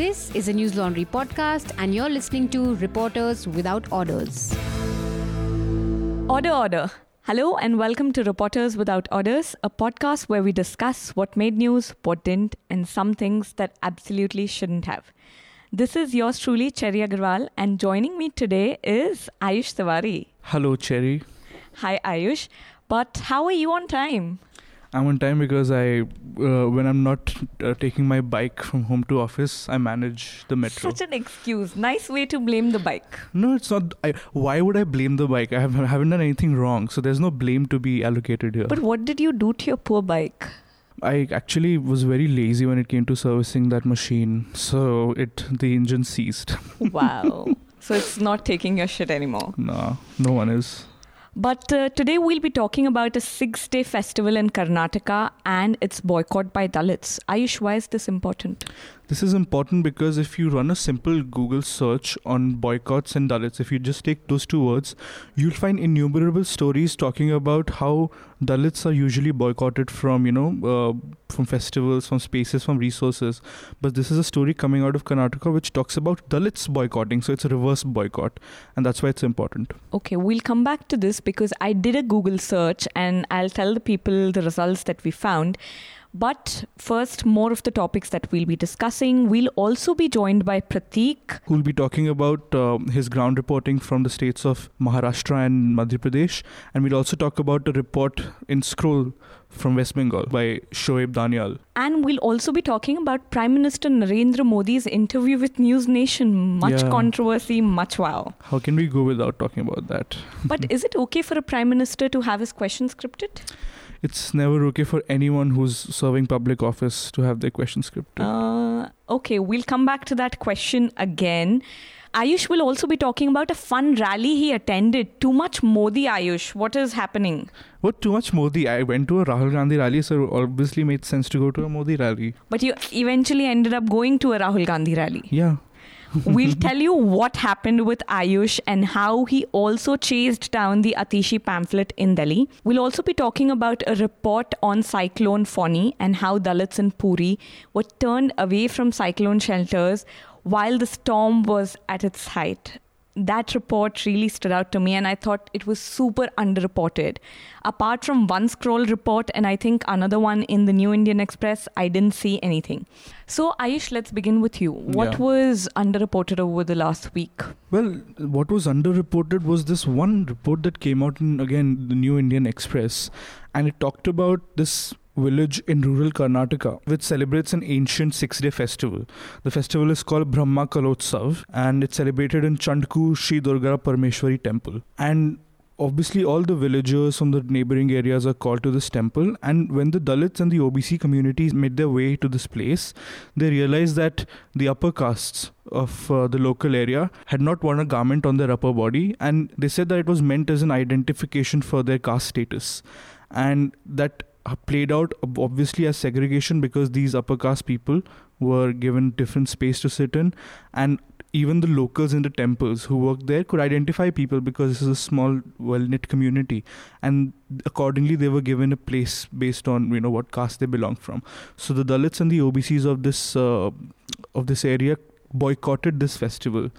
This is a Newslaundry podcast, and you're listening to Reporters Without Orders. Order, order. Hello, and welcome to Reporters Without Orders, a podcast where we discuss what made news, what didn't, and some things that absolutely shouldn't have. This is yours truly, Cherry Agarwal, and joining me today is Ayush Tiwari. Hello, Cherry. Hi, Ayush. But how are you on time? I'm on time because I, uh, when I'm not uh, taking my bike from home to office, I manage the metro. Such an excuse. Nice way to blame the bike. no, it's not. I, why would I blame the bike? I, have, I haven't done anything wrong, so there's no blame to be allocated here. But what did you do to your poor bike? I actually was very lazy when it came to servicing that machine, so it the engine ceased. Wow. so it's not taking your shit anymore. no, no one is. But uh, today we'll be talking about a six day festival in Karnataka and its boycott by Dalits. Ayush, why is this important? This is important because if you run a simple Google search on boycotts and Dalits, if you just take those two words, you'll find innumerable stories talking about how Dalits are usually boycotted from, you know, uh, from festivals, from spaces, from resources. But this is a story coming out of Karnataka which talks about Dalits boycotting. So it's a reverse boycott. And that's why it's important. Okay, we'll come back to this because I did a Google search and I'll tell the people the results that we found. But first, more of the topics that we'll be discussing. We'll also be joined by Prateek, Who'll be talking about uh, his ground reporting from the states of Maharashtra and Madhya Pradesh. And we'll also talk about a report in Scroll from West Bengal by Shoaib Daniel. And we'll also be talking about Prime Minister Narendra Modi's interview with News Nation. Much Yeah. controversy, much wow. How can we go without talking about that? But is it okay for a Prime Minister to have his questions scripted? It's never okay for anyone who's serving public office to have their question scripted. Uh, okay, we'll come back to that question again. Ayush will also be talking about a fun rally he attended. Too much Modi, Ayush. What is happening? what too much Modi? I went to a Rahul Gandhi rally, so it obviously made sense to go to a Modi rally. But you eventually ended up going to a Rahul Gandhi rally. Yeah. We'll tell you what happened with Ayush and how he also chased down the Atishi pamphlet in Delhi. We'll also be talking about a report on Cyclone Fani and how Dalits in Puri were turned away from cyclone shelters while the storm was at its height. That report really stood out to me, and I thought it was super underreported. Apart from one scroll report and I think another one in the New Indian Express, I didn't see anything. So, Ayush, let's begin with you. What Yeah. was underreported over the last week? Well, what was underreported was this one report that came out in, again, the New Indian Express, and it talked about this village in rural Karnataka which celebrates an ancient six day festival. The festival is called Brahma Kalotsav and it's celebrated in Chandku Sri Durga Parmeshwari temple. And obviously all the villagers from the neighboring areas are called to this temple and when the dalits and the obc communities made their way to this place they realized that the upper castes of uh, the local area had not worn a garment on their upper body and they said that it was meant as an identification for their caste status and that played out obviously as segregation because these upper caste people were given different space to sit in. And even the locals in the temples who worked there could identify people because this is a small well knit community. And accordingly they were given a place based on you know what caste they belong from. So the dalits and the obcs of this uh, of this area boycotted this festival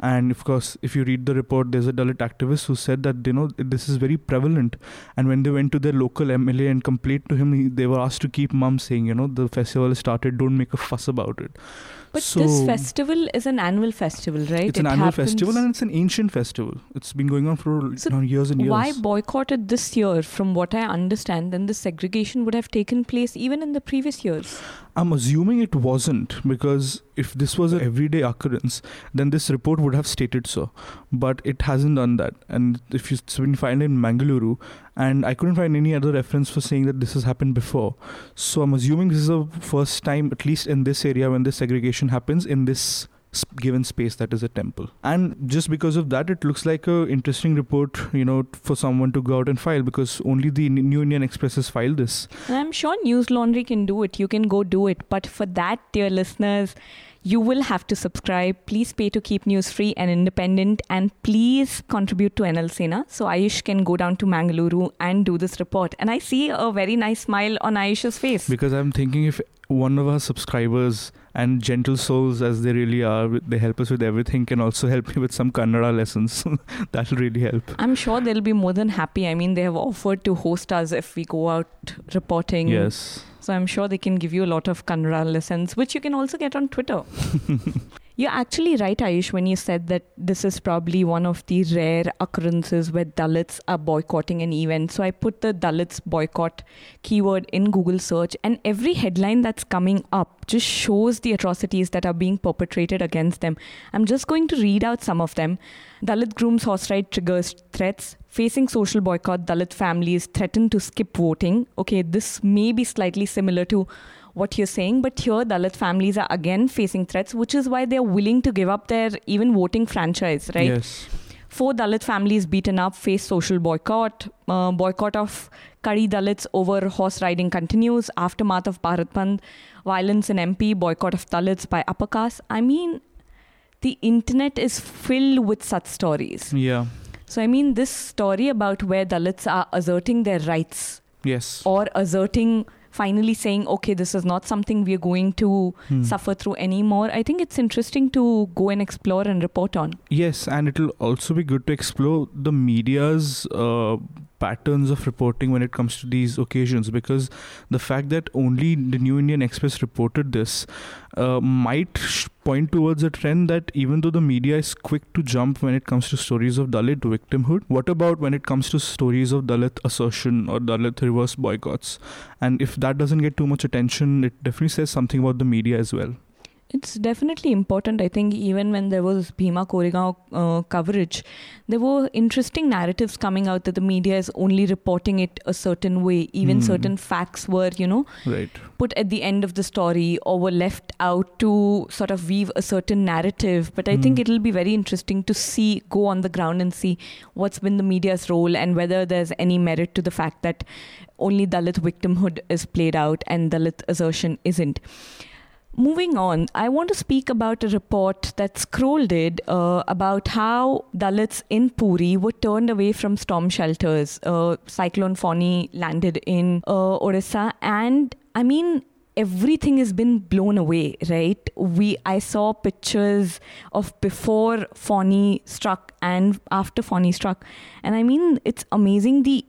and of course if you read the report there's a dalit activist who said that you know this is very prevalent. And when they went to their local mla and complained to him he, they were asked to keep mum saying you know the festival started don't make a fuss about it But So- this festival is an annual festival, right? it's an It annual festival and it's an ancient festival it's been going on for So years and years Why boycott it this year? From what I understand, then the segregation would have taken place even in the previous years. I'm assuming it wasn't because if this was an everyday occurrence, then this report would have stated so. But it hasn't done that. And if you it's been found in Mangaluru, and I couldn't find any other reference for saying that this has happened before. So I'm assuming this is the first time, at least in this area, when this segregation happens in this given space that is a temple and just because of that it looks like a interesting report you know for someone to go out and file because only the new indian express has filed this I'm sure Newslaundry can do it. You can go do it. But for that, dear listeners, you will have to subscribe. Please pay to keep news free and independent. And please contribute to NL Sena so Ayush can go down to Mangaluru and do this report. And I see a very nice smile on Ayush's face. because i'm thinking if one of our subscribers and gentle souls as they really are, they help us with everything, can also help me with some Kannada lessons. That'll really help. I'm sure they'll be more than happy. I mean, they have offered to host us if we go out reporting. Yes. So I'm sure they can give you a lot of Kannada lessons, which you can also get on Twitter. You're actually right, Ayush, when you said that this is probably one of the rare occurrences where Dalits are boycotting an event. So I put the Dalits boycott keyword in Google search, and every headline that's coming up just shows the atrocities that are being perpetrated against them. I'm just going to read out some of them. Dalit grooms horse ride triggers threats. Facing social boycott, Dalit families threaten to skip voting. Okay, this may be slightly similar to what you're saying, but here Dalit families are again facing threats, which is why they're willing to give up their even voting franchise, right? Yes. Four Dalit families beaten up face social boycott. Uh, boycott of Kari Dalits over horse riding continues. Aftermath of Bharat. Violence in MP. Boycott of Dalits by upper caste. I mean, the internet is filled with such stories. Yeah. So, I mean, this story about where Dalits are asserting their rights Yes. or asserting finally saying okay this is not something we're going to Hmm. suffer through anymore i think it's interesting to go and explore and report on Yes, and it'll also be good to explore the media's uh, patterns of reporting when it comes to these occasions because the fact that only the New Indian Express reported this uh, might point towards a trend that even though the media is quick to jump when it comes to stories of Dalit victimhood, what about when it comes to stories of Dalit assertion or Dalit reverse boycotts? And if that doesn't get too much attention, it definitely says something about the media as well. It's definitely important. I think even when there was Bhima Koregaon uh, coverage, there were interesting narratives coming out that the media is only reporting it a certain way. Even Hmm. certain facts were, you know, Right. put at the end of the story or were left out to sort of weave a certain narrative. But I think Hmm. it'll be very interesting to see, go on the ground and see what's been the media's role and whether there's any merit to the fact that only Dalit victimhood is played out and Dalit assertion isn't. Moving on, I want to speak about a report that Scroll did uh, about how Dalits in Puri were turned away from storm shelters. Uh, Cyclone Fani landed in uh, Orissa, and I mean, everything has been blown away right? We i saw pictures of before Fani struck and after Fani struck. And i mean it's amazing the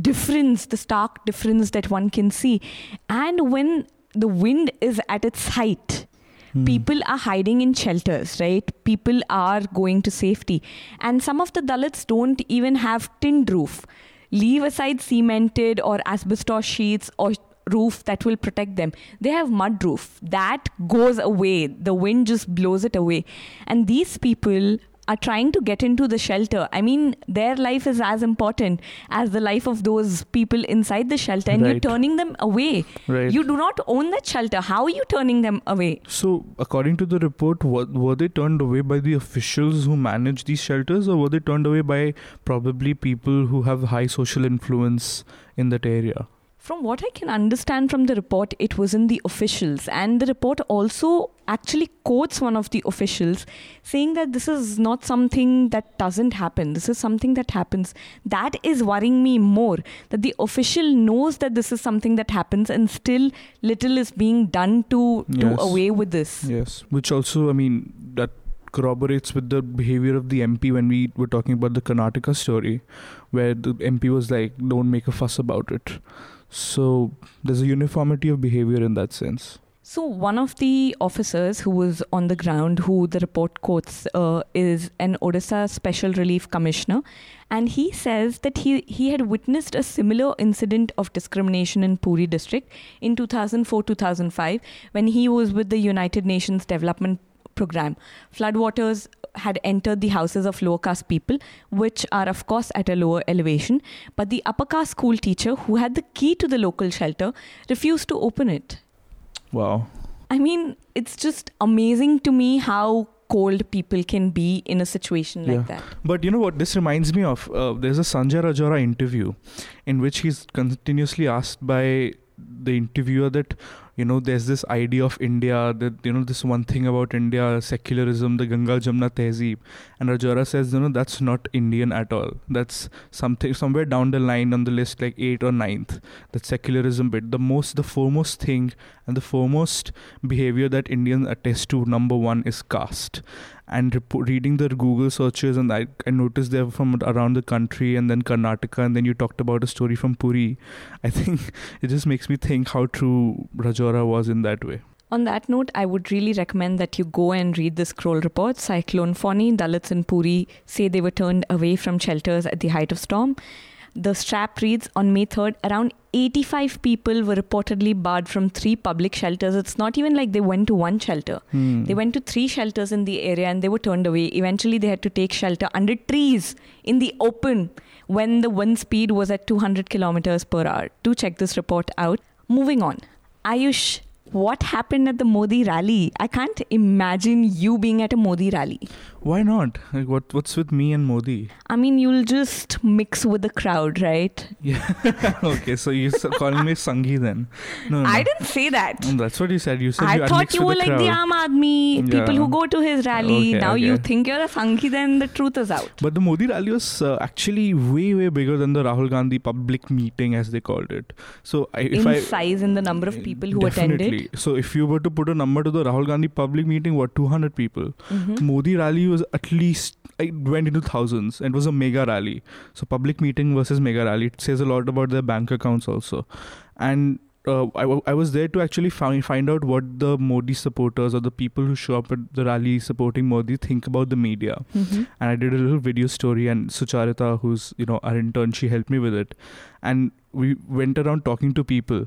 difference the stark difference that one can see. And when the wind is at its height. Hmm. people are hiding in shelters right? People are going to safety. And some of the dalits don't even have tinned roof. Leave aside cemented or asbestos sheets or roof that will protect them. They have mud roof. That goes away. The wind just blows it away. And these people are trying to get into the shelter. I mean their life is as important as the life of those people inside the shelter and you're turning them away. Right. you do not own that shelter. How are you turning them away? So, according to the report, were, were they turned away by the officials who manage these shelters, or were they turned away by probably people who have high social influence in that area? From what I can understand from the report, it was in the officials. And the report also actually quotes one of the officials saying that this is not something that doesn't happen. This is something that happens. That is worrying me more that the official knows that this is something that happens and still little is being done to do away with this. Yes, which also, I mean, that corroborates with the behavior of the MP when we were talking about the Karnataka story, where the MP was like, don't make a fuss about it. So, there's a uniformity of behavior in that sense. So, one of the officers who was on the ground, who the report quotes, uh, is an Odisha Special Relief Commissioner. And he says that he, he had witnessed a similar incident of discrimination in Puri district in 2004 2005 when he was with the United Nations Development Program. Floodwaters had entered the houses of lower caste people, which are, of course, at a lower elevation. But the upper caste school teacher, who had the key to the local shelter, refused to open it. Wow. I mean, it's just amazing to me how cold people can be in a situation like Yeah. that. But you know what? This reminds me of uh, there's a Sanjay Rajoura interview in which he's continuously asked by the interviewer that you know there's this idea of India that you know this one thing about India secularism the Ganga Jamna Tehzeeb and Rajoura says you know that's not Indian at all that's something somewhere down the line on the list like 8th or ninth. that secularism bit the most the foremost thing and the foremost behavior that Indians attest to number one is caste and rep- reading the Google searches, and I, I noticed they're from around the country, and then Karnataka, and then you talked about a story from Puri. I think it just makes me think how true Rajoura was in that way. On that note, I would really recommend that you go and read the scroll report. Cyclone Fani, Dalits in Puri say they were turned away from shelters at the height of storm. The strap reads on May 3rd, around 85 people were reportedly barred from three public shelters. It's not even like they went to one shelter. Hmm. They went to three shelters in the area and they were turned away. Eventually, they had to take shelter under trees in the open when the wind speed was at 200 kilometers per hour. Do check this report out. Moving on. Ayush, what happened at the Modi rally? I can't imagine you being at a Modi rally. Why not? Like what what's with me and Modi? I mean, you'll just mix with the crowd, right? Yeah. okay, so you're calling me Sanghi then? No, no. I didn't say that. No, that's what you said. You said I you thought you were the like the crowd. Aam Aadmi, people Yeah. who go to his rally. Okay, now you think you're a Sanghi, then the truth is out. But the Modi rally was uh, actually way, way bigger than the Rahul Gandhi public meeting, as they called it. So, I, if In I size and the number of people who definitely. So, if you were to put a number to the Rahul Gandhi public meeting, what 200 people? Mhm. Modi rally was at least it went into thousands and it was a mega rally. So public meeting versus mega rally it says a lot about their bank accounts also. And uh, I, w- I was there to actually find find out what the Modi supporters or the people who show up at the rally supporting Modi think about the media. Mhm. And I did a little video story, and Sucharita, who's you know our intern, she helped me with it. And we went around talking to people,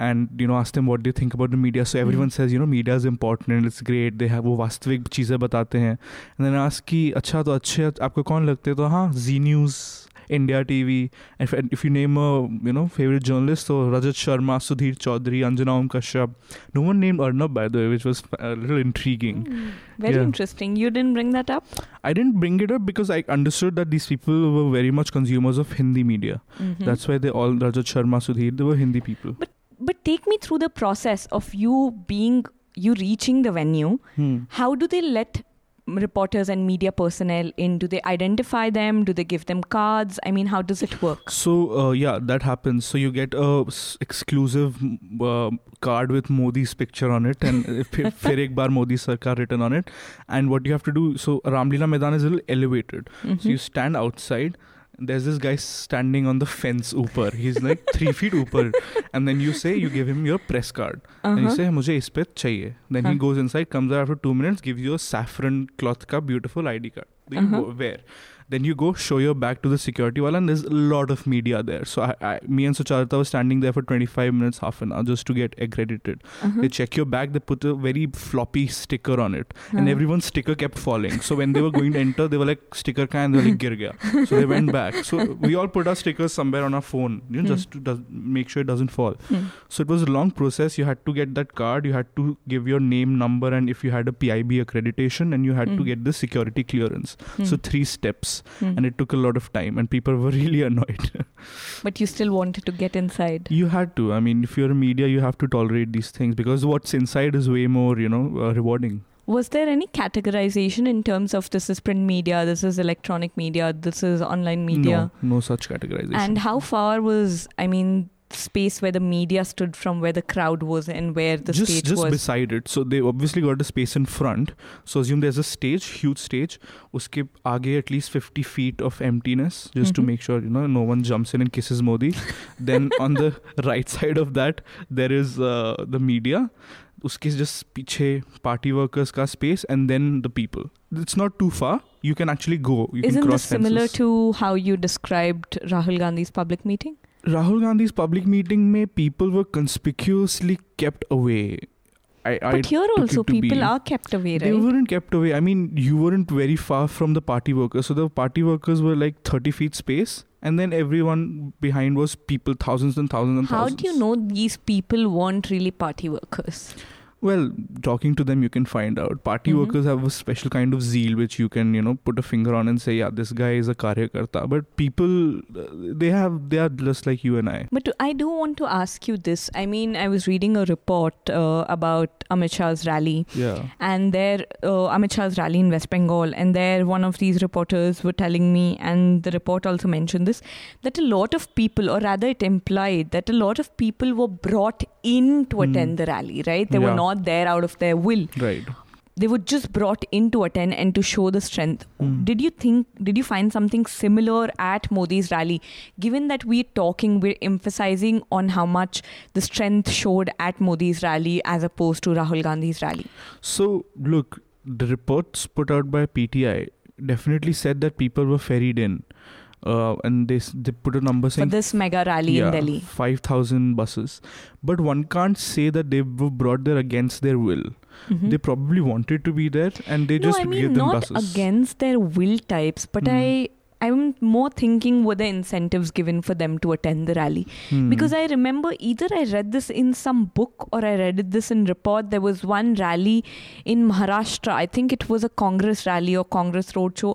and you know asked them what they think about the media. So everyone says you know media is important and it's great. They have वो वास्तविक चीज़ें बताते हैं. And then I asked कि अच्छा तो अच्छे आपको कौन लगते हैं? तो हाँ Z News. India TV. If if you name a you know favorite journalist, so Rajat Sharma, Sudhir Chaudhary, Anjana Om Kashyap. No one named Arnab by the way, which was a little intriguing. Mm. Very Yeah. interesting. You didn't bring that up? I didn't bring it up because I understood that these people were very much consumers of Hindi media. Mhm. That's why they all Rajat Sharma, Sudhir, they were Hindi people. But take me through the process of you being, you reaching the venue. Hmm. How do they let reporters and media personnel in? Do they identify them? Do they give them cards? I mean, how does it work? So uh, yeah, that happens. So you get a s- exclusive uh, card with Modi's picture on it, and Fir Ek Baar Modi Sarkar written on it. And what you have to do, so Ramlila Maidan is a little elevated. So Mhm. you stand outside. there's this guy standing on the fence ऊपर ही is like three feet ऊपर and then you say you give him your press card you say मुझे इस पे चाहिए. Then he. Goes inside comes after two minutes give you a saffron cloth का beautiful ID card where Then you go wear. Then you go show your bag to the security wala, and there's a lot of media there. So I, I, me and Sucharita were standing there for 25 minutes, half an hour, just to get accredited. Uh-huh. They check your bag, they put a very floppy sticker on it, and Uh-huh. everyone's sticker kept falling. So when they were going to enter, they were like, sticker ka, and they were like, gir gaya. So they went back. So we all put our stickers somewhere on our phone, you know, Hmm. just to does, make sure it doesn't fall. Hmm. So it was a long process. You had to get that card, you had to give your name, number, and if you had a PIB accreditation, and you had to Hmm. get the security clearance. So Hmm. three steps, Hmm. and it took a lot of time, and people were really annoyed. but you still wanted to get inside. you had to. I mean, if you're a media, you have to tolerate these things because what's inside is way more, you know, uh, rewarding. Was there any categorization in terms of this is print media, this is electronic media, this is online media? No, no such categorization. And how far was, I mean, space where the media stood from where the crowd was and where the just stage just was? beside it. So they obviously got a space in front. So assume there's a stage huge stage. Uske aage at least 50 feet of emptiness just to Mhm. make sure you know no one jumps in and kisses modi. Then on the right side of that there is uh, the media. Uske just piche party workers ka space and then the people. It's not too far. You can actually go. You Isn't this similar to how you described Rahul Gandhi's public meeting? Rahul Gandhi's public meeting mein people were conspicuously kept away I, I But here also people be. are kept away, They weren't kept away. I mean, you weren't very far from the party workers. So the party workers were like 30 feet space, and then everyone behind was people, thousands and thousands and How thousands. do you know these people weren't really party workers? Well, talking to them, you can find out. Party Mhm. workers have a special kind of zeal which you can, you know, put a finger on and say, yeah, this guy is a karyakarta. But people, uh, they have, they are just like you and I. But I do want to ask you this. I mean, I was reading a report uh, about Amit Shah's rally, Yeah. and there, uh, Amit Shah's rally in West Bengal, and there, one of these reporters were telling me, and the report also mentioned this, that a lot of people, or rather, it implied that a lot of people were brought in to Hmm. attend the rally, right? They were Yeah. Not there out of their will. Right. They were just brought in to attend and to show the strength. Hmm. Did you think, did you find something similar at Modi's rally? Given that we're talking, we're emphasizing on how much the strength showed at Modi's rally as opposed to Rahul Gandhi's rally. So, look, the reports put out by PTI definitely said that people were ferried in. Uh, and they they put a number For this mega rally in Delhi. five thousand buses, but one can't say that they were brought there against their will. Mhm. They probably wanted to be there, and they no, just I gave mean them not buses. against their will types, but Hmm. I I'm more thinking were the incentives given for them to attend the rally? Hmm. Because I remember either I read this in some book or I read it this in report. There was one rally in Maharashtra. I think it was a Congress rally or Congress roadshow.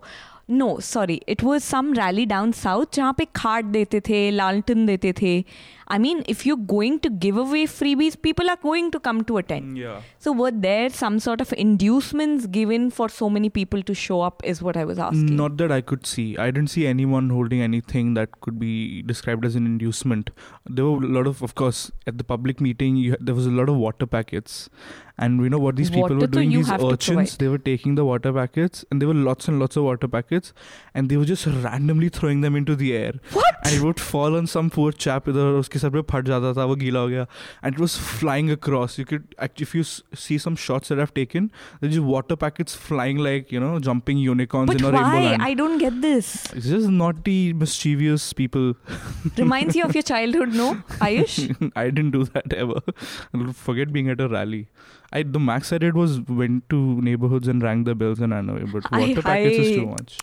No, sorry, it was some rally down south जहाँ पे खाट देते थे लालटन देते थे I mean, if you're going to give away freebies, people are going to come to attend. yeah. So were there some sort of inducements given for so many people to show up? Is what I was asking. Not that I could see. I didn't see anyone holding anything that could be described as an inducement. There were a lot of, of course, at the public meeting, you, there was a lot of water packets. And you know what these people Water were to doing? you These have to urchins, provide. they were taking the water packets, and there were lots and lots of water packets, and they were just randomly throwing them into the air. What? And it would fall on some poor chap इधर उसके sir पे फट जाता था वो गीला हो गया and it was flying across you could actually if you s- see some shots that I've taken there's just water packets flying like you know jumping unicorns But in a rainbow why? land I don't get this. it's just naughty mischievous people Reminds you of your childhood, no, Ayush? I didn't do that ever forget being at a rally I the max I did was went to neighborhoods and rang the bells and ran away but Aye, water packets is aye. too much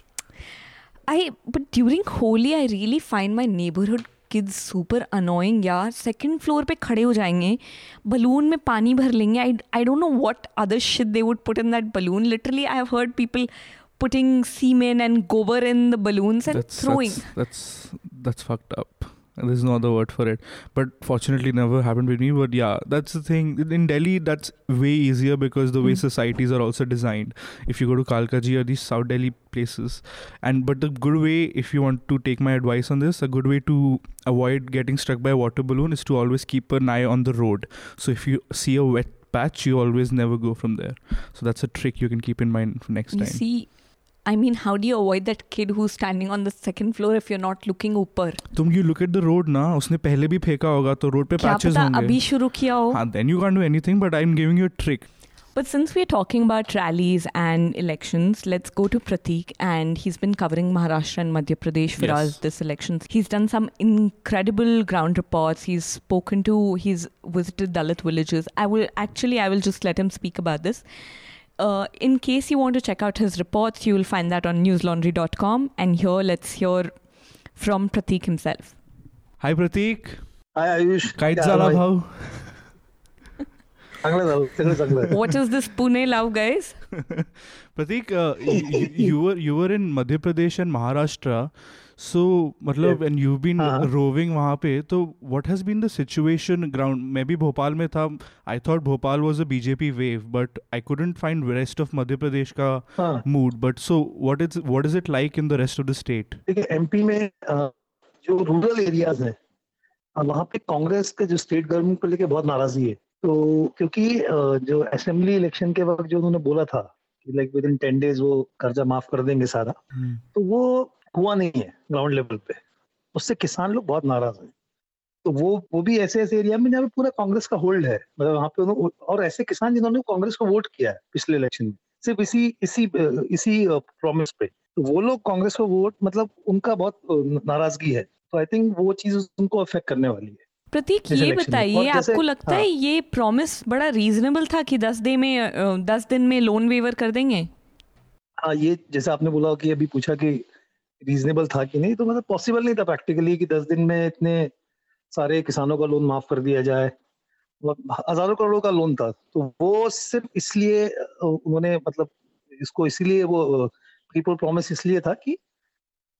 I but during Holi, I really find my neighborhood kids super annoying यार second floor पे खड़े हो जाएंगे balloon में पानी भर लेंगे I I don't know what other shit they would put in that balloon literally I have heard people putting semen and gober in the balloons and that's, throwing That's, that's that's fucked up. There's no other word for it. But fortunately, never happened with me. But yeah, that's the thing. In Delhi, that's way easier because the way Mm. societies are also designed. If you go to Kalkaji or these South Delhi places, and but the good way, if you want to take my advice on this, a good way to avoid getting struck by a water balloon is to always keep an eye on the road. So if you see a wet patch, you always never go from there. So that's a trick you can keep in mind for next you time. see I mean, how do you avoid that kid who's standing on the second floor if you're not looking upper? तुम you look at the road ना उसने पहले भी फेंका होगा तो road पे patches होंगे। अभी शुरू किया हो? हाँ, then you can't do anything, but I'm giving you a trick. But since we're talking about rallies and elections, let's go to Prateek. And he's been covering Maharashtra and Madhya Pradesh for yes. us this election. He's done some incredible ground reports. He's spoken to, he's visited Dalit villages. I will actually, I will just let him speak about this uh, in case you want to check out his reports, you will find that on newslaundry.com. And here, let's hear from Prateek himself. Hi, Prateek. Hi, Ayush. Kite zala bhau. what is this Pune love, guys? Prateek, uh, you, you, were you were in Madhya Pradesh and Maharashtra. सो मतलब and you been roving वहाँ पे तो what has been the situation ground मैं भी भोपाल में था I thought Bhopal was हाँ। A BJP wave but I couldn't find rest of Madhya Pradesh का mood but so what is what is it like in the rest of the state देखिए MP में जो rural areas है वहाँ पे कांग्रेस के जो स्टेट गवर्नमेंट को लेके बहुत नाराज़गी है। तो क्योंकि जो असेंबली इलेक्शन के वक्त जो उन्होंने बोला था कि like within ten days वो कर्जा माफ़ कर देंगे सारा तो वो हुआ नहीं है ग्राउंड लेवल पे। उससे किसान लोग बहुत नाराज़ हैं। तो वो वो भी ऐसे ऐसे एरिया में जहाँ पे पूरा कांग्रेस का होल्ड है मतलब वहाँ पे और ऐसे किसान जिन्होंने कांग्रेस को वोट किया है पिछले इलेक्शन में सिर्फ़ इसी इसी इसी प्रॉमिस पे। तो वो लोग कांग्रेस को वोट मतलब उनका बहुत नाराज़गी है। तो आई थिंक वो चीज़ उनको अफेक्ट करने वाली है। प्रतीक ये बताइए आपको लगता हाँ, है। ये प्रॉमिस बड़ा रीजनेबल था कि दस दिन में दस दिन में लोन वेवर कर देंगे? हाँ ये जैसे आपने बोला कि अभी पूछा कि रीजनेबल था कि नहीं तो मतलब पॉसिबल नहीं था प्रैक्टिकली कि दस दिन में इतने सारे किसानों का लोन माफ़ कर दिया जाए। हज़ारों करोड़ों का लोन था तो वो सिर्फ़ इसलिए उन्होंने मतलब इसको इसीलिए वो पीपल प्रॉमिस इसलिए था कि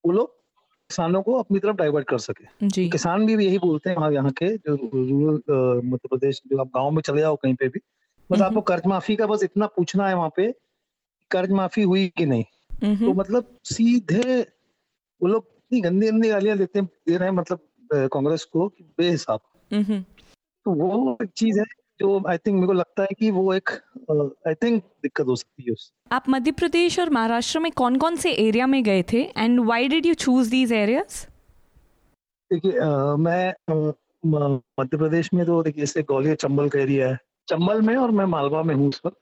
वो लोग किसानों को अपनी तरफ़ डाइवर्ट कर सके। जी। किसान भी यही बोलते हैं वहाँ यहाँ के जो रूरल मध्य प्रदेश जो आप गाँव में चले जाओ कहीं पे भी बस आपको कर्ज माफ़ी का बस इतना पूछना है वहाँ पे कर्ज माफ़ी हुई कि नहीं। तो मतलब सीधे वो लोग इतनी गंदी गंदी गालियाँ देते दे रहे हैं मतलब कांग्रेस को बेहिसाब। तो वो एक चीज़ है जो आई थिंक मेरे को लगता है कि वो एक आई थिंक दिक्कत हो सकती है आप मध्य प्रदेश और महाराष्ट्र में कौन कौन से एरिया में गए थे? And why did you choose these areas देखिए मैं मध्य प्रदेश में तो देखिए जैसे ग्वालियर चंबल का एरिया है। चंबल में और मैं मालवा में हूँ उस वक्त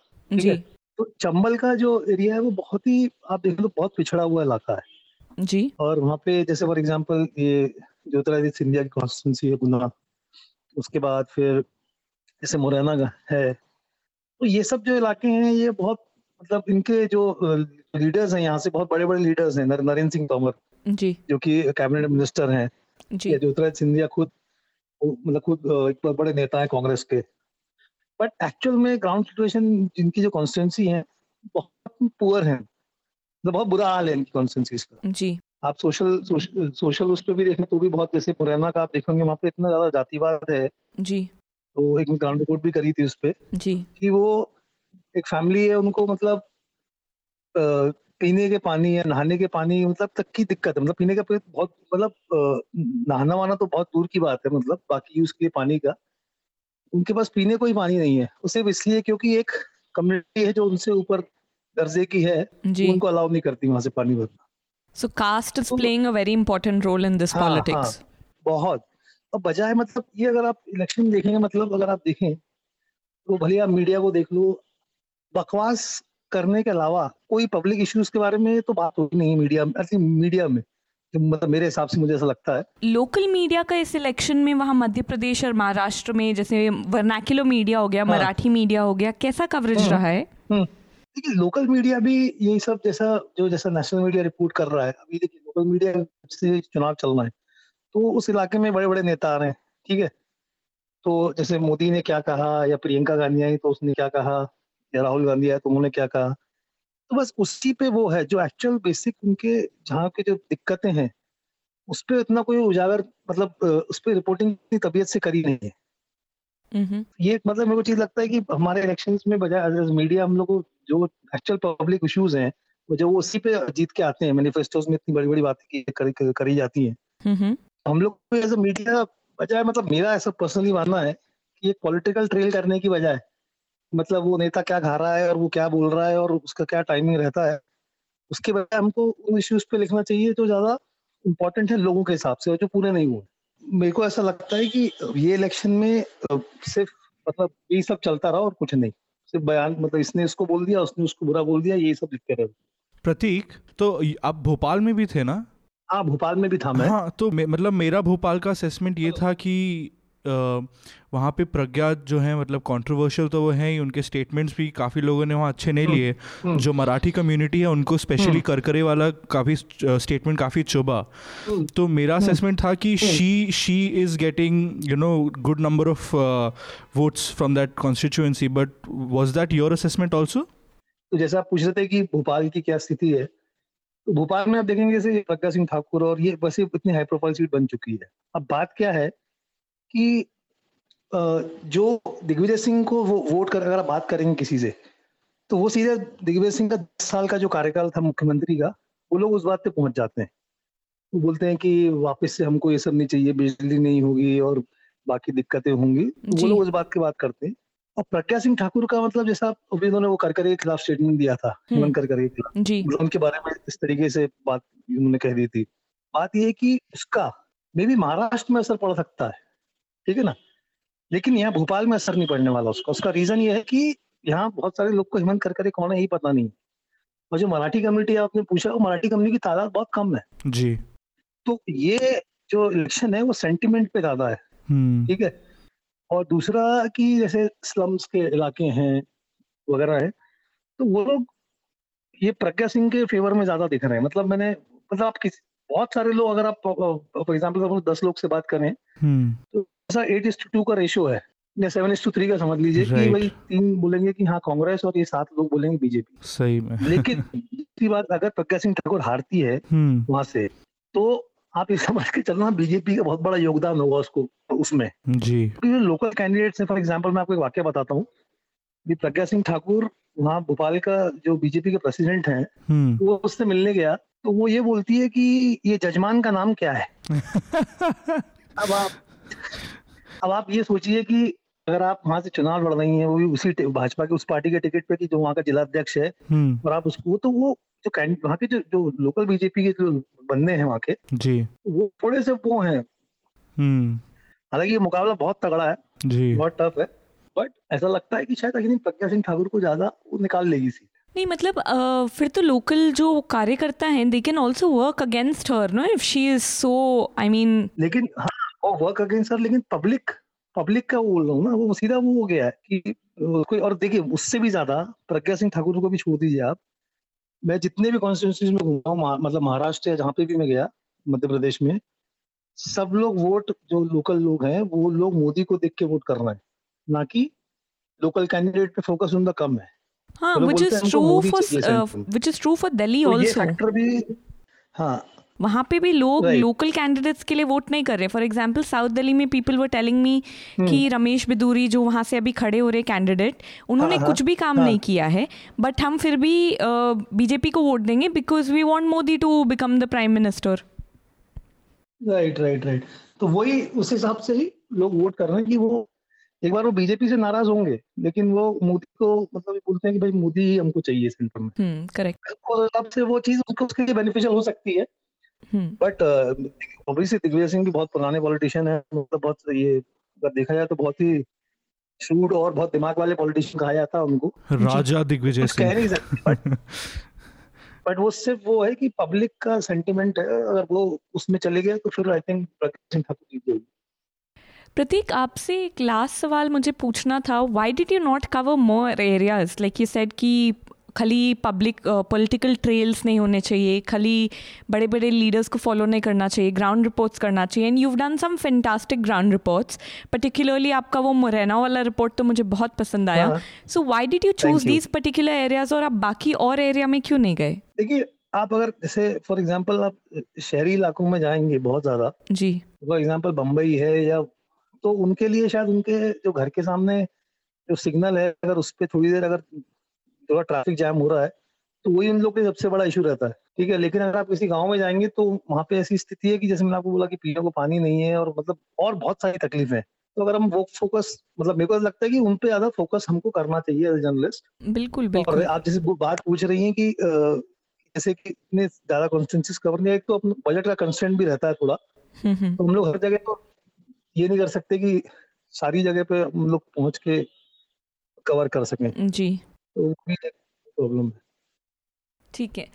तो चंबल का जो एरिया है वो बहुत ही आप देख लो बहुत पिछड़ा हुआ इलाका है। जी। और वहाँ पे जैसे फॉर एग्ज़ाम्पल ये ज्योतिरादित्य सिंधिया की कॉन्स्टिट्यूंसी है गुना उसके बाद फिर जैसे मुरैना है तो ये सब जो इलाके हैं ये बहुत मतलब इनके जो लीडर्स हैं यहाँ से बहुत बड़े बड़े लीडर्स हैं नरेंद्र सिंह तोमर जी। जो कि कैबिनेट मिनिस्टर हैं। जी। ज्योतिरादित्य सिंधिया खुद मतलब खुद एक बहुत बड़े नेता है कांग्रेस के। बट एक्चुअल में ग्राउंड सिचुएशन जिनकी जो कॉन्स्टिट्यूंसी है बहुत पुअर है। मतलब बहुत बुरा हाल है इनकी कॉन्स्टिट्यूंसीज का। जी। आप सोशल सोशल उस पर भी देखें तो भी बहुत जैसे मुरैना का आप देखेंगे वहाँ पे इतना ज़्यादा जातिवाद है। जी। तो एक ग्राउंड रिपोर्ट भी करी थी उस पर जी। कि वो एक फैमिली है उनको मतलब पीने के पानी या नहाने के पानी मतलब तक की दिक्कत है। मतलब पीने का बहुत मतलब नहाना वाना तो बहुत दूर की बात है मतलब बाकी यूज़ के लिए पानी का। उनके पास पीने को ही पानी नहीं है। सिर्फ़ इसलिए क्योंकि एक कम्युनिटी है जो उनसे ऊपर दर्जे की है उनको अलाउ नहीं करती वहाँ से पानी भरना so caste is playing a very important role in this politics बहुत और बजाय मतलब ये अगर आप इलेक्शन देखेंगे मतलब अगर आप देखें तो भले आप मीडिया को देख लो बकवास करने के अलावा कोई पब्लिक इश्यूज़ के बारे में तो बात होती नहीं मीडिया में मीडिया में मतलब मेरे हिसाब से मुझे ऐसा लगता है लोकल मीडिया का इस इलेक्शन में वहाँ मध्य प्रदेश और महाराष्ट्र में जैसे वर्नाक्युलर मीडिया हो गया हाँ। मराठी मीडिया हो गया कैसा कवरेज हाँ। रहा है हम्म। देखिए लोकल मीडिया भी यही सब जैसा जो जैसा नेशनल मीडिया रिपोर्ट कर रहा है अभी देखिए लोकल मीडिया से चुनाव चल रहा है तो उस इलाके में बड़े बड़े नेता आ रहे हैं ठीक है? तो जैसे मोदी ने क्या कहा या प्रियंका गांधी आई तो उसने क्या कहा या राहुल गांधी आए तो उन्होंने क्या कहा तो बस उसी पे वो है जो एक्चुअल बेसिक उनके जहाँ के जो दिक्कतें हैं उस पर इतना कोई उजागर मतलब उस पर रिपोर्टिंग की तबीयत से करी नहीं है। ये मतलब मेरे को चीज़ लगता है कि हमारे इलेक्शन में बजाय मीडिया हम लोग को जो एक्चुअल पब्लिक इश्यूज़ हैं वो जो वो उसी पे जीत के आते हैं मैनिफेस्टोज में इतनी बड़ी बड़ी बातें की करी, करी जाती हैं। हम लोग को एज मीडिया बजाय मतलब मेरा ऐसा पर्सनली मानना है कि एक पॉलिटिकल ट्रेल करने की बजाय मतलब वो नेता क्या खा रहा है और वो क्या बोल रहा है और उसका क्या टाइमिंग रहता है उसके बजाय हमको उन इश्यूज़ पे लिखना चाहिए जो ज़्यादा इम्पोर्टेंट है लोगों के हिसाब से और जो पूरे नहीं हुए। मेरे को ऐसा लगता है कि ये इलेक्शन में सिर्फ़ मतलब यही सब चलता रहा और कुछ नहीं। सिर्फ़ बयान मतलब इसने इसको बोल दिया उसने उसको बुरा बोल दिया यही सब लिखते रहे प्रतीक तो आप भोपाल में भी थे ना? हाँ भोपाल में भी था मैं। हाँ तो मे, मतलब मेरा भोपाल का असेसमेंट ये था कि वहाँ पे प्रज्ञा जो है मतलब कंट्रोवर्शियल तो वो है ही उनके स्टेटमेंट्स भी काफ़ी लोगों ने वहाँ अच्छे नहीं हम्म, लिए। हम्म। जो मराठी कम्युनिटी है उनको स्पेशली हम्म। करकरे वाला काफ़ी स्टेटमेंट काफ़ी चुभा। तो मेरा असेसमेंट था कि she she is getting you know good number of votes from that constituency but was that your assessment also तो जैसा आप पूछ रहे थे कि भोपाल की क्या स्थिति है तो भोपाल में आप देखेंगे जैसे प्रज्ञा सिंह ठाकुर और ये बस इतनी हाई प्रोफ़ाइल सीट बन चुकी है। अब बात क्या है कि जो दिग्विजय सिंह को वो वोट कर अगर आप बात करेंगे किसी से तो वो सीधे दिग्विजय सिंह का दस साल का जो कार्यकाल था मुख्यमंत्री का वो लोग उस बात पे पहुँच जाते हैं। वो बोलते हैं कि वापस से हमको ये सब नहीं चाहिए बिजली नहीं होगी और बाकी दिक्कतें होंगी। वो लोग उस बात की बात करते हैं। और प्रज्ञा सिंह ठाकुर का मतलब जैसा अभी उन्होंने वो करकरे के खिलाफ स्टेटमेंट दिया था हेमंत हम्म। करकरे के खिलाफ। मतलब उनके बारे में इस तरीके से बात उन्होंने कह दी थी। बात ये है कि उसका मे भी महाराष्ट्र में असर पड़ सकता है। ठीक है ना? लेकिन यहाँ भोपाल में असर नहीं पड़ने वाला उसका। उसका रीजन ये है कि यहाँ बहुत सारे लोग को हिमंत करकरे कौन है यही पता नहीं और जो मराठी कम्युनिटी आपने पूछा वो मराठी कम्युनिटी की तादाद बहुत कम है। जी। तो ये जो इलेक्शन है वो सेंटिमेंट पे ज़्यादा है। हम्म। ठीक है? और दूसरा कि जैसे स्लम्स के इलाके हैं वगैरह है तो वो लोग ये प्रज्ञा सिंह के फेवर में ज़्यादा दिख रहे हैं। मतलब मैंने मतलब आप किसी बहुत सारे लोग अगर आप फॉर एग्ज़ाम्पल दस लोग से बात करें हम्म। तो ऐसा एट इज़ टू का रेशियो है या सेवन इज़ टू थ्री का समझ लीजिए कि भाई तीन बोलेंगे कि हाँ कांग्रेस और ये सात लोग बोलेंगे बीजेपी। सही में। लेकिन दूसरी बात अगर प्रज्ञा सिंह ठाकुर हारती है हम्म। वहाँ से तो आप ये समझ के चलना बीजेपी का बहुत बड़ा योगदान होगा उसको उसमें। जी। क्योंकि जो लोकल कैंडिडेट्स हैं फॉर एग्ज़ाम्पल मैं आपको एक वाक्य बताता हूँ। प्रज्ञा सिंह ठाकुर वहाँ भोपाल का जो बीजेपी के प्रेसिडेंट हैं हम्म। वो उससे मिलने गया तो वो ये बोलती है कि ये जजमान का नाम क्या है? अब आप अब आप ये सोचिए कि अगर आप वहाँ से चुनाव लड़ रही हैं वो भी उसी भाजपा के उस पार्टी के टिकट पे कि जो वहाँ का जिला अध्यक्ष है हम्म। और आप उसको तो वो जो वहाँ के जो जो लोकल बीजेपी के जो बंदे हैं वहाँ के जी। वो थोड़े से वो हैं। हम्म। हालाँकि ये मुकाबला बहुत तगड़ा है जी। बहुत टफ है बट ऐसा लगता है कि शायद अगर प्रज्ञा सिंह ठाकुर को ज़्यादा वो निकाल लेगी सीट। नहीं मतलब अ, फिर तो लोकल जो कार्यकर्ता हैं they can also work against her no if she is so I mean लेकिन हाँ वो वर्क अगेंस्ट सर लेकिन पब्लिक पब्लिक का बोल रहा हूँ ना वो सीधा वो हो गया है कि कोई और देखिए उससे भी ज़्यादा प्रज्ञा सिंह ठाकुर को भी छोड़ दीजिए आप। मैं जितने भी कॉन्स्टिट्यूंसीज में घूमा हूँ मतलब महाराष्ट्र या जहाँ पे भी मैं गया मध्य प्रदेश में सब लोग वोट जो लोकल लोग हैं वो लोग मोदी को देख के वोट कर रहे हैं। ना कि लोकल कैंडिडेट पे फोकस उनका कम है। हाँ मोदी फॉर चाहिए central में। Which is true for Delhi तो ये ऑल्सो फैक्टर भी हाँ वहाँ पे भी लोग. लोकल कैंडिडेट्स के लिए वोट नहीं कर रहे फॉर एग्ज़ाम्पल साउथ दिल्ली में पीपल वर टेलिंग मी। कि रमेश बिदूरी जो वहाँ से अभी खड़े हो रहे कैंडिडेट उन्होंने हाँ, कुछ भी काम हाँ। नहीं किया है बट हम फिर भी बीजेपी को वोट देंगे because we want Modi to become the prime minister right right right तो वही उस हिसाब से ही लोग वोट कर रहे हैं कि वो एक बार वो बीजेपी से नाराज़ होंगे लेकिन वो मोदी को मतलब ये बोलते हैं कि भाई मोदी ही हमको चाहिए सेंटर में हम्म करेक्ट उस हिसाब से वो चीज़ उसके लिए बेनिफिशियल हो सकती है बट ऑब्वियसली दिग्विजय सिंह भी बहुत पुराने पॉलिटिशियन है मतलब बहुत ये अगर देखा जाए तो बहुत ही शूड और बहुत दिमाग वाले पॉलिटिशियन कहा जाता है उनको। राजा दिग्विजय कुछ कह नहीं सकते बट बट वो सिर्फ़ वो है कि पब्लिक का सेंटिमेंट है अगर वो उसमें चले गए तो फिर आई थिंक प्रकाश सिंह ठाकुर जीत जाएगी प्रतीक आपसे एक लास्ट सवाल मुझे पूछना था why did you not cover more areas like you said कि खाली पब्लिक पॉलिटिकल ट्रेल्स नहीं होने चाहिए खाली बड़े बड़े लीडर्स को फॉलो नहीं करना चाहिए ग्राउंड रिपोर्ट्स करना चाहिए। And you done some fantastic ground reports particularly आपका वो मुरैना वाला रिपोर्ट तो मुझे बहुत पसंद आया। So why did you choose these particular areas और आप बाकी और एरिया में क्यों नहीं गए? देखिए आप अगर जैसे फॉर एग्ज़ाम्पल आप शहरी इलाकों में जाएँगे बहुत ज़्यादा। जी। फॉर एग्ज़ाम्पल बम्बई है या तो उनके लिए शायद उनके जो घर के सामने जो सिग्नल है अगर उस पर थोड़ी देर अगर थोड़ा ट्रैफ़िक जैम हो रहा है तो वही उन लोग के सबसे बड़ा इशू रहता है। ठीक है लेकिन अगर आप किसी गाँव में जाएँगे तो वहाँ पे ऐसी स्थिति है कि जैसे मैंने आपको बोला कि पीने को पानी नहीं है और मतलब और बहुत सारी तकलीफ़ है। तो अगर हम वो फोकस मतलब मेरे को लगता है कि उन पे ज़्यादा फोकस हमको करना चाहिए एज जर्नलिस्ट बिल्कुल और आप जैसे बात पूछ रही हैं कि जैसे कि इतने ज़्यादा कॉन्स्टेंसीज कवर नहीं एक तो अपना बजट का कंस्टेंट भी रहता है थोड़ा। हम्म हम्म। तो हम लोग हर जगह तो ये नहीं कर सकते कि सारी जगह पे हम लोग पहुँच के कवर कर सकें। जी। तो वो भी एक प्रॉब्लम है ठीक है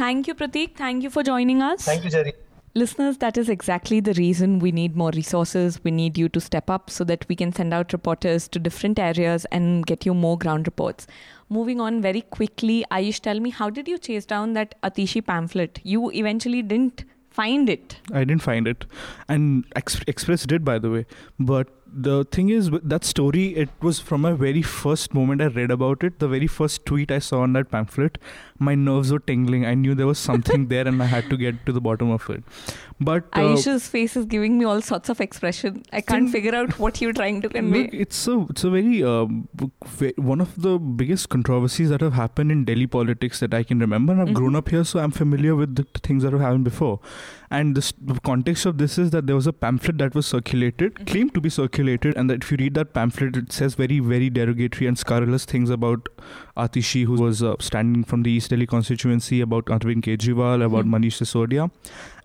thank you Prateek thank you for joining us thank you Jerry Listeners, that is exactly the reason we need more resources. We need you to step up so that we can send out reporters to different areas and get you more ground reports. Moving on very quickly, Ayush, tell me, how did you chase down that Atishi pamphlet? You eventually didn't find it. I didn't find it, and Ex- Express did, by the way. But the thing is, that story, it was from my very first moment I read about it. The very first tweet I saw on that pamphlet, my nerves were tingling. I knew there was something there, and I had to get to the bottom of it. But uh, Ayush's face is giving me all sorts of expression. I can't figure out what you're trying to convey. Look, it's a it's a very uh, one of the biggest controversies that have happened in Delhi politics that I can remember. And I've grown Mhm. up here, so I'm familiar with the things that have happened before. And this, the context of this is that there was a pamphlet that was circulated, Mhm. claimed to be circulated, and that if you read that pamphlet, it says very very derogatory and scurrilous things about Atishi, who was uh, standing from the East Delhi constituency, about Arvind Kejriwal, about Mhm. Manish Sisodia,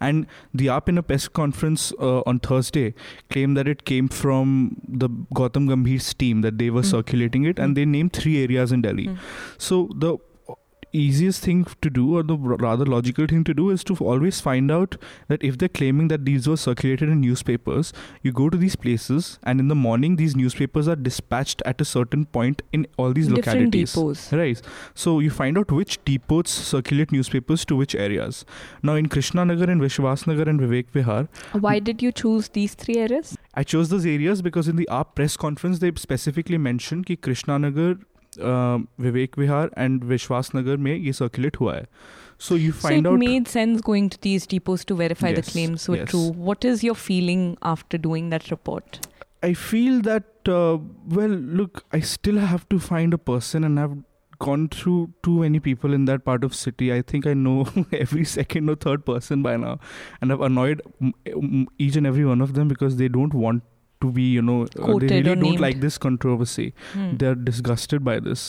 and the AAP in a press conference uh, on Thursday claimed that it came from the Gautam Gambhir's team that they were Mm. circulating it, and Mm. they named three areas in Delhi. Mm. So the easiest thing to do or the rather logical thing to do is to always find out that if they're claiming that these were circulated in newspapers you go to these places and in the morning these newspapers are dispatched at a certain point in all these Different localities. depots. right. So you find out which depots circulate newspapers to which areas. Now in krishnanagar and vishwasnagar and vivek vihar why did you choose these three areas? I chose those areas because in the AAP press conference they specifically mentioned krishna krishnanagar Vivek Vihar and विश्वास नगर में ये circulate हुआ है so you So find it out made sense going to these depots to verify the Yes, claims were yes. true. What is your feeling after doing that report? I feel that uh, well look I still have to find a person and I've gone through too many people in that part of city I think I know every second or third person by now and I've annoyed mm, mm, each and every one of them because they don't want to be you know uh, they really don't named. like this controversy Hmm. they're disgusted by this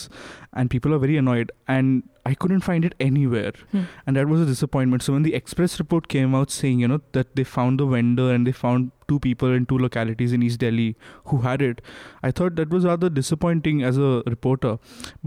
and people are very annoyed and i couldn't find it anywhere Hmm. and that was a disappointment so when the express report came out saying you know that they found the vendor and they found two people in two localities in east delhi who had it i thought that was rather disappointing as a reporter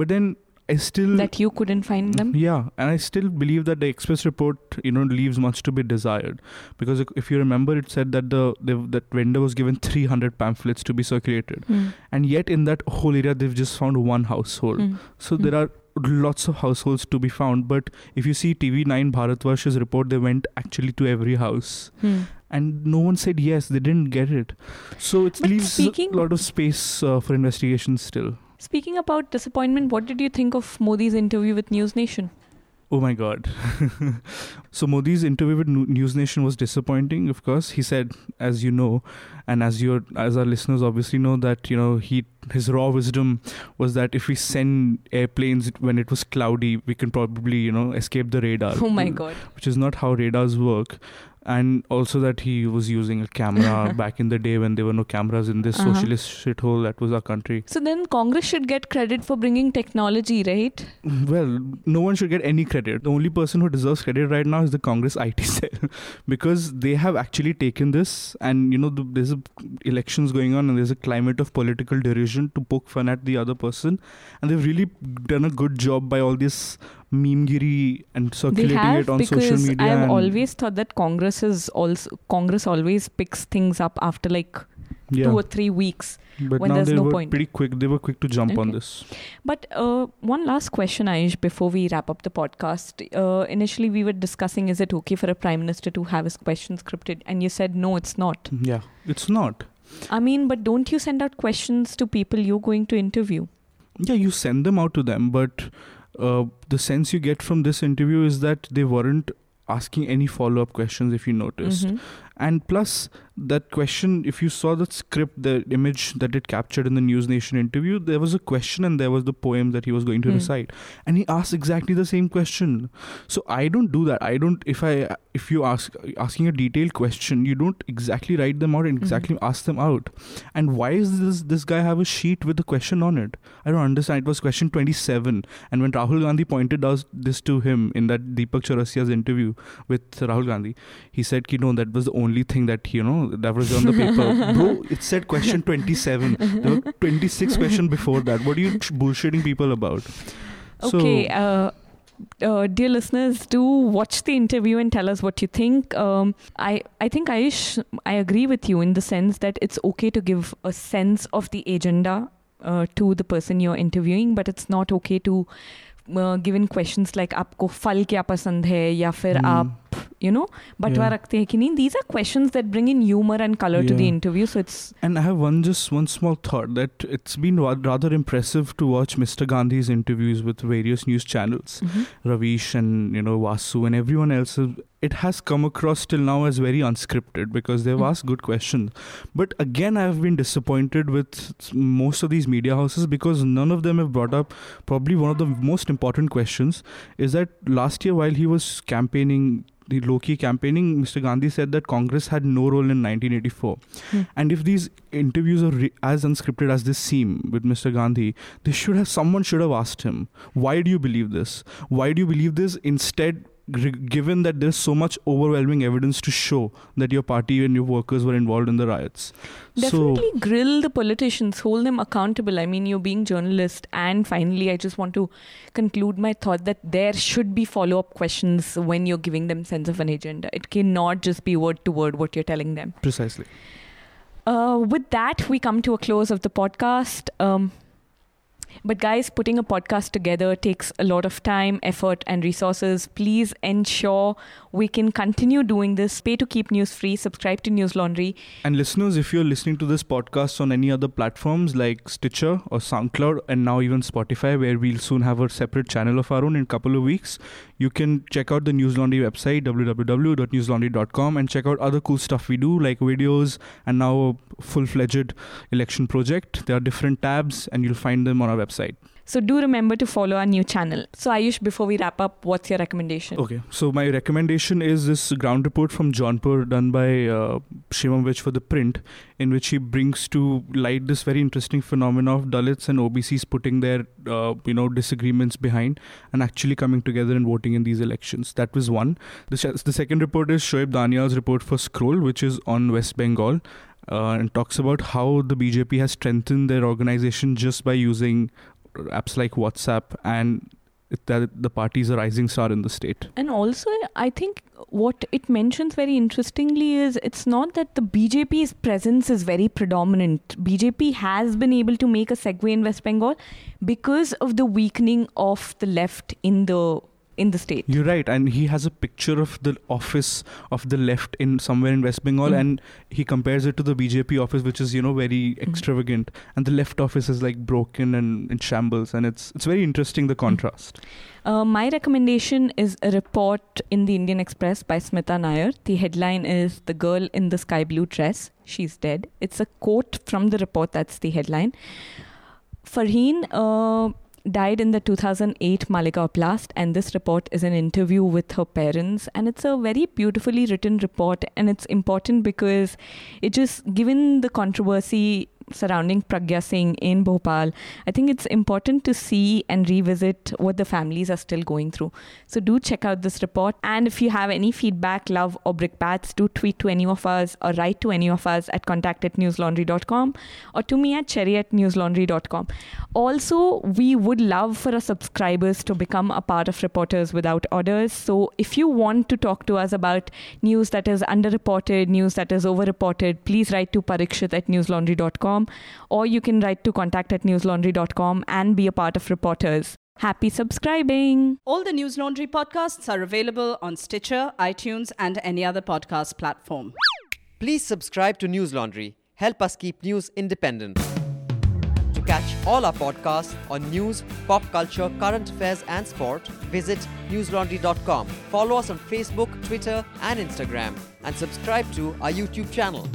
but then i still That you couldn't find them? yeah, and I still believe that the Express report, you know, leaves much to be desired, because if- you remember, it said that the, the that vendor was given 300 pamphlets to be circulated, Hmm. and yet in that whole area they've just found one household. Hmm. So there are lots of households to be found, but if you see TV9 Bharatvarsh's report, they went actually to every house. Hmm. And no one said yes, they didn't get it. So it But leaves a lot of space uh, for investigation still. Speaking about disappointment, what did you think of Modi's interview with News Nation? Oh my God. so Modi's interview with News Nation was disappointing. Of course, he said, as you know, and as your as our listeners obviously know, that you know he his raw wisdom was that if we send airplanes when it was cloudy, we can probably you know escape the radar. Oh my mm. god. Which is not how radars work. And also that he was using a camera back in the day when there were no cameras in this Uh-huh. socialist shithole that was our country. So then Congress should get credit for bringing technology, right? Well, no one should get any credit. The only person who deserves credit right now is the Congress IT cell because they have actually taken this and you know the, there's a, elections going on and there's a climate of political derision to poke fun at the other person and they've really done a good job by all this memegiri and circulating it on social media. I have always thought that Congress is also Congress always picks things up after like yeah, two or three weeks. but when now there's they no were point. pretty quick. They were quick to jump on this. But uh, one last question, Ayush, before we wrap up the podcast. Uh, initially, we were discussing is it okay for a prime minister to have his questions scripted? And you said no, it's not. Yeah, it's not. I mean, but don't you send out questions to people you're going to interview? Yeah, you send them out to them, but uh, the sense you get from this interview is that they weren't asking any follow up questions, if you noticed. Mhm. And plus, that question, if you saw the script, the image that it captured in the News Nation interview, there was a question and there was the poem that he was going to Hmm. recite. And he asked exactly the same question. So I don't do that. I don't, if I, if you ask, asking a detailed question, you don't exactly write them out and Mhm. exactly ask them out. And why is this, this guy have a sheet with the question on it? I don't understand. It was question 27. And when Rahul Gandhi pointed out this to him in that Deepak Chaurasia's interview with Rahul Gandhi, he said, you know that was the only thing that you know know, on the paper. Bro, it said question 27. There were 26 questions before that. What are you bullshitting people about? Okay. So, uh, uh, dear listeners, do watch the interview and tell us what you think. Um, I I think Ayush, I agree with you in the sense that it's okay to give a sense of the agenda uh, to the person you're interviewing, but it's not okay to uh, given questions like आपको फल क्या पसंद है या फिर आप you know, but yeah. These are questions that bring in humor and color yeah. to the interview. So it's and I have one just one small thought that it's been rather impressive to watch Mr. Gandhi's interviews with various news channels, mm-hmm. Ravish and you know Vasu and everyone else. It has come across till now as very unscripted because they've mm-hmm. asked good questions. But again, I have been disappointed with most of these media houses because none of them have brought up probably one of the most important questions is that last year while he was campaigning the low-key campaigning, Mr. Gandhi said that Congress had no role in 1984. Hmm. And if these interviews are re- as unscripted as this seem with Mr. Gandhi, they should have someone should have asked him, why do you believe this? Why do you believe this? Instead, given that there's so much overwhelming evidence to show that your party and your workers were involved in the riots. Definitely So, grill the politicians, hold them accountable. I mean, you're being journalist. And finally, I just want to conclude my thought that there should be follow up questions when you're giving them sense of an agenda. It cannot just be word to word what you're telling them. precisely. Uh, with that, we come to a close of the podcast. Um, but guys, putting a podcast together takes a lot of time, effort, and resources. Please ensure we can continue doing this. Pay to keep news free. Subscribe to Newslaundry. And listeners, if you're listening to this podcast on any other platforms like Stitcher or SoundCloud, and now even Spotify, where we'll soon have a separate channel of our own in a couple of weeks, you can check out the Newslaundry website, www.newslaundry.com, and check out other cool stuff we do, like videos and now a full fledged election project. There are different tabs, and you'll find them on our website. So do remember to follow our new channel. So Ayush, before we wrap up, what's your recommendation? Okay, so my recommendation is this ground report from Jaunpur done by uh, Shivam Vij for the print, in which he brings to light this very interesting phenomenon of Dalits and OBCs putting their uh, you know disagreements behind and actually coming together and voting in these elections. That was one. The, sh- the second report is Shoaib Daniyal's report for Scroll, which is on West Bengal. Uh, and talks about how the BJP has strengthened their organization just by using apps like WhatsApp and that the party is a rising star in the state. And also, I think what it mentions very interestingly is it's not that the BJP's presence is very predominant. BJP has been able to make a segue in West Bengal because of the weakening of the left in the in the state. You're right, and he has a picture of the office of the left in somewhere in West Bengal, Mhm. and he compares it to the BJP office, which is you know very extravagant, and the left office is like broken and in shambles, and it's it's very interesting the contrast. Uh, my recommendation is a report in the Indian Express by Smita Nair. The headline is The Girl in the Sky Blue Dress. She's dead. It's a quote from the report. That's the headline. Farheen uh, died in the 2008 Malegaon blast, and this report is an interview with her parents. And it's a very beautifully written report, and it's important because it just, given the controversy surrounding Pragya Singh in Bhopal, I think it's important to see and revisit what the families are still going through. So do check out this report. And if you have any feedback, love, or brickbats, do tweet to any of us or write to any of us at contact at newslaundry.com or to me at cherry at newslaundry.com. Also, we would love for our subscribers to become a part of Reporters Without Orders. So if you want to talk to us about news that is underreported, news that is overreported, please write to parikshit at newslaundry.com or you can write to contact at newslaundry.com and be a part of Reporters. Happy subscribing! All the Newslaundry podcasts are available on Stitcher, iTunes, and any other podcast platform. Please subscribe to Newslaundry. Help us keep news independent. To catch all our podcasts on news, pop culture, current affairs, and sport, visit newslaundry.com. Follow us on Facebook, Twitter, and Instagram, and subscribe to our YouTube channel.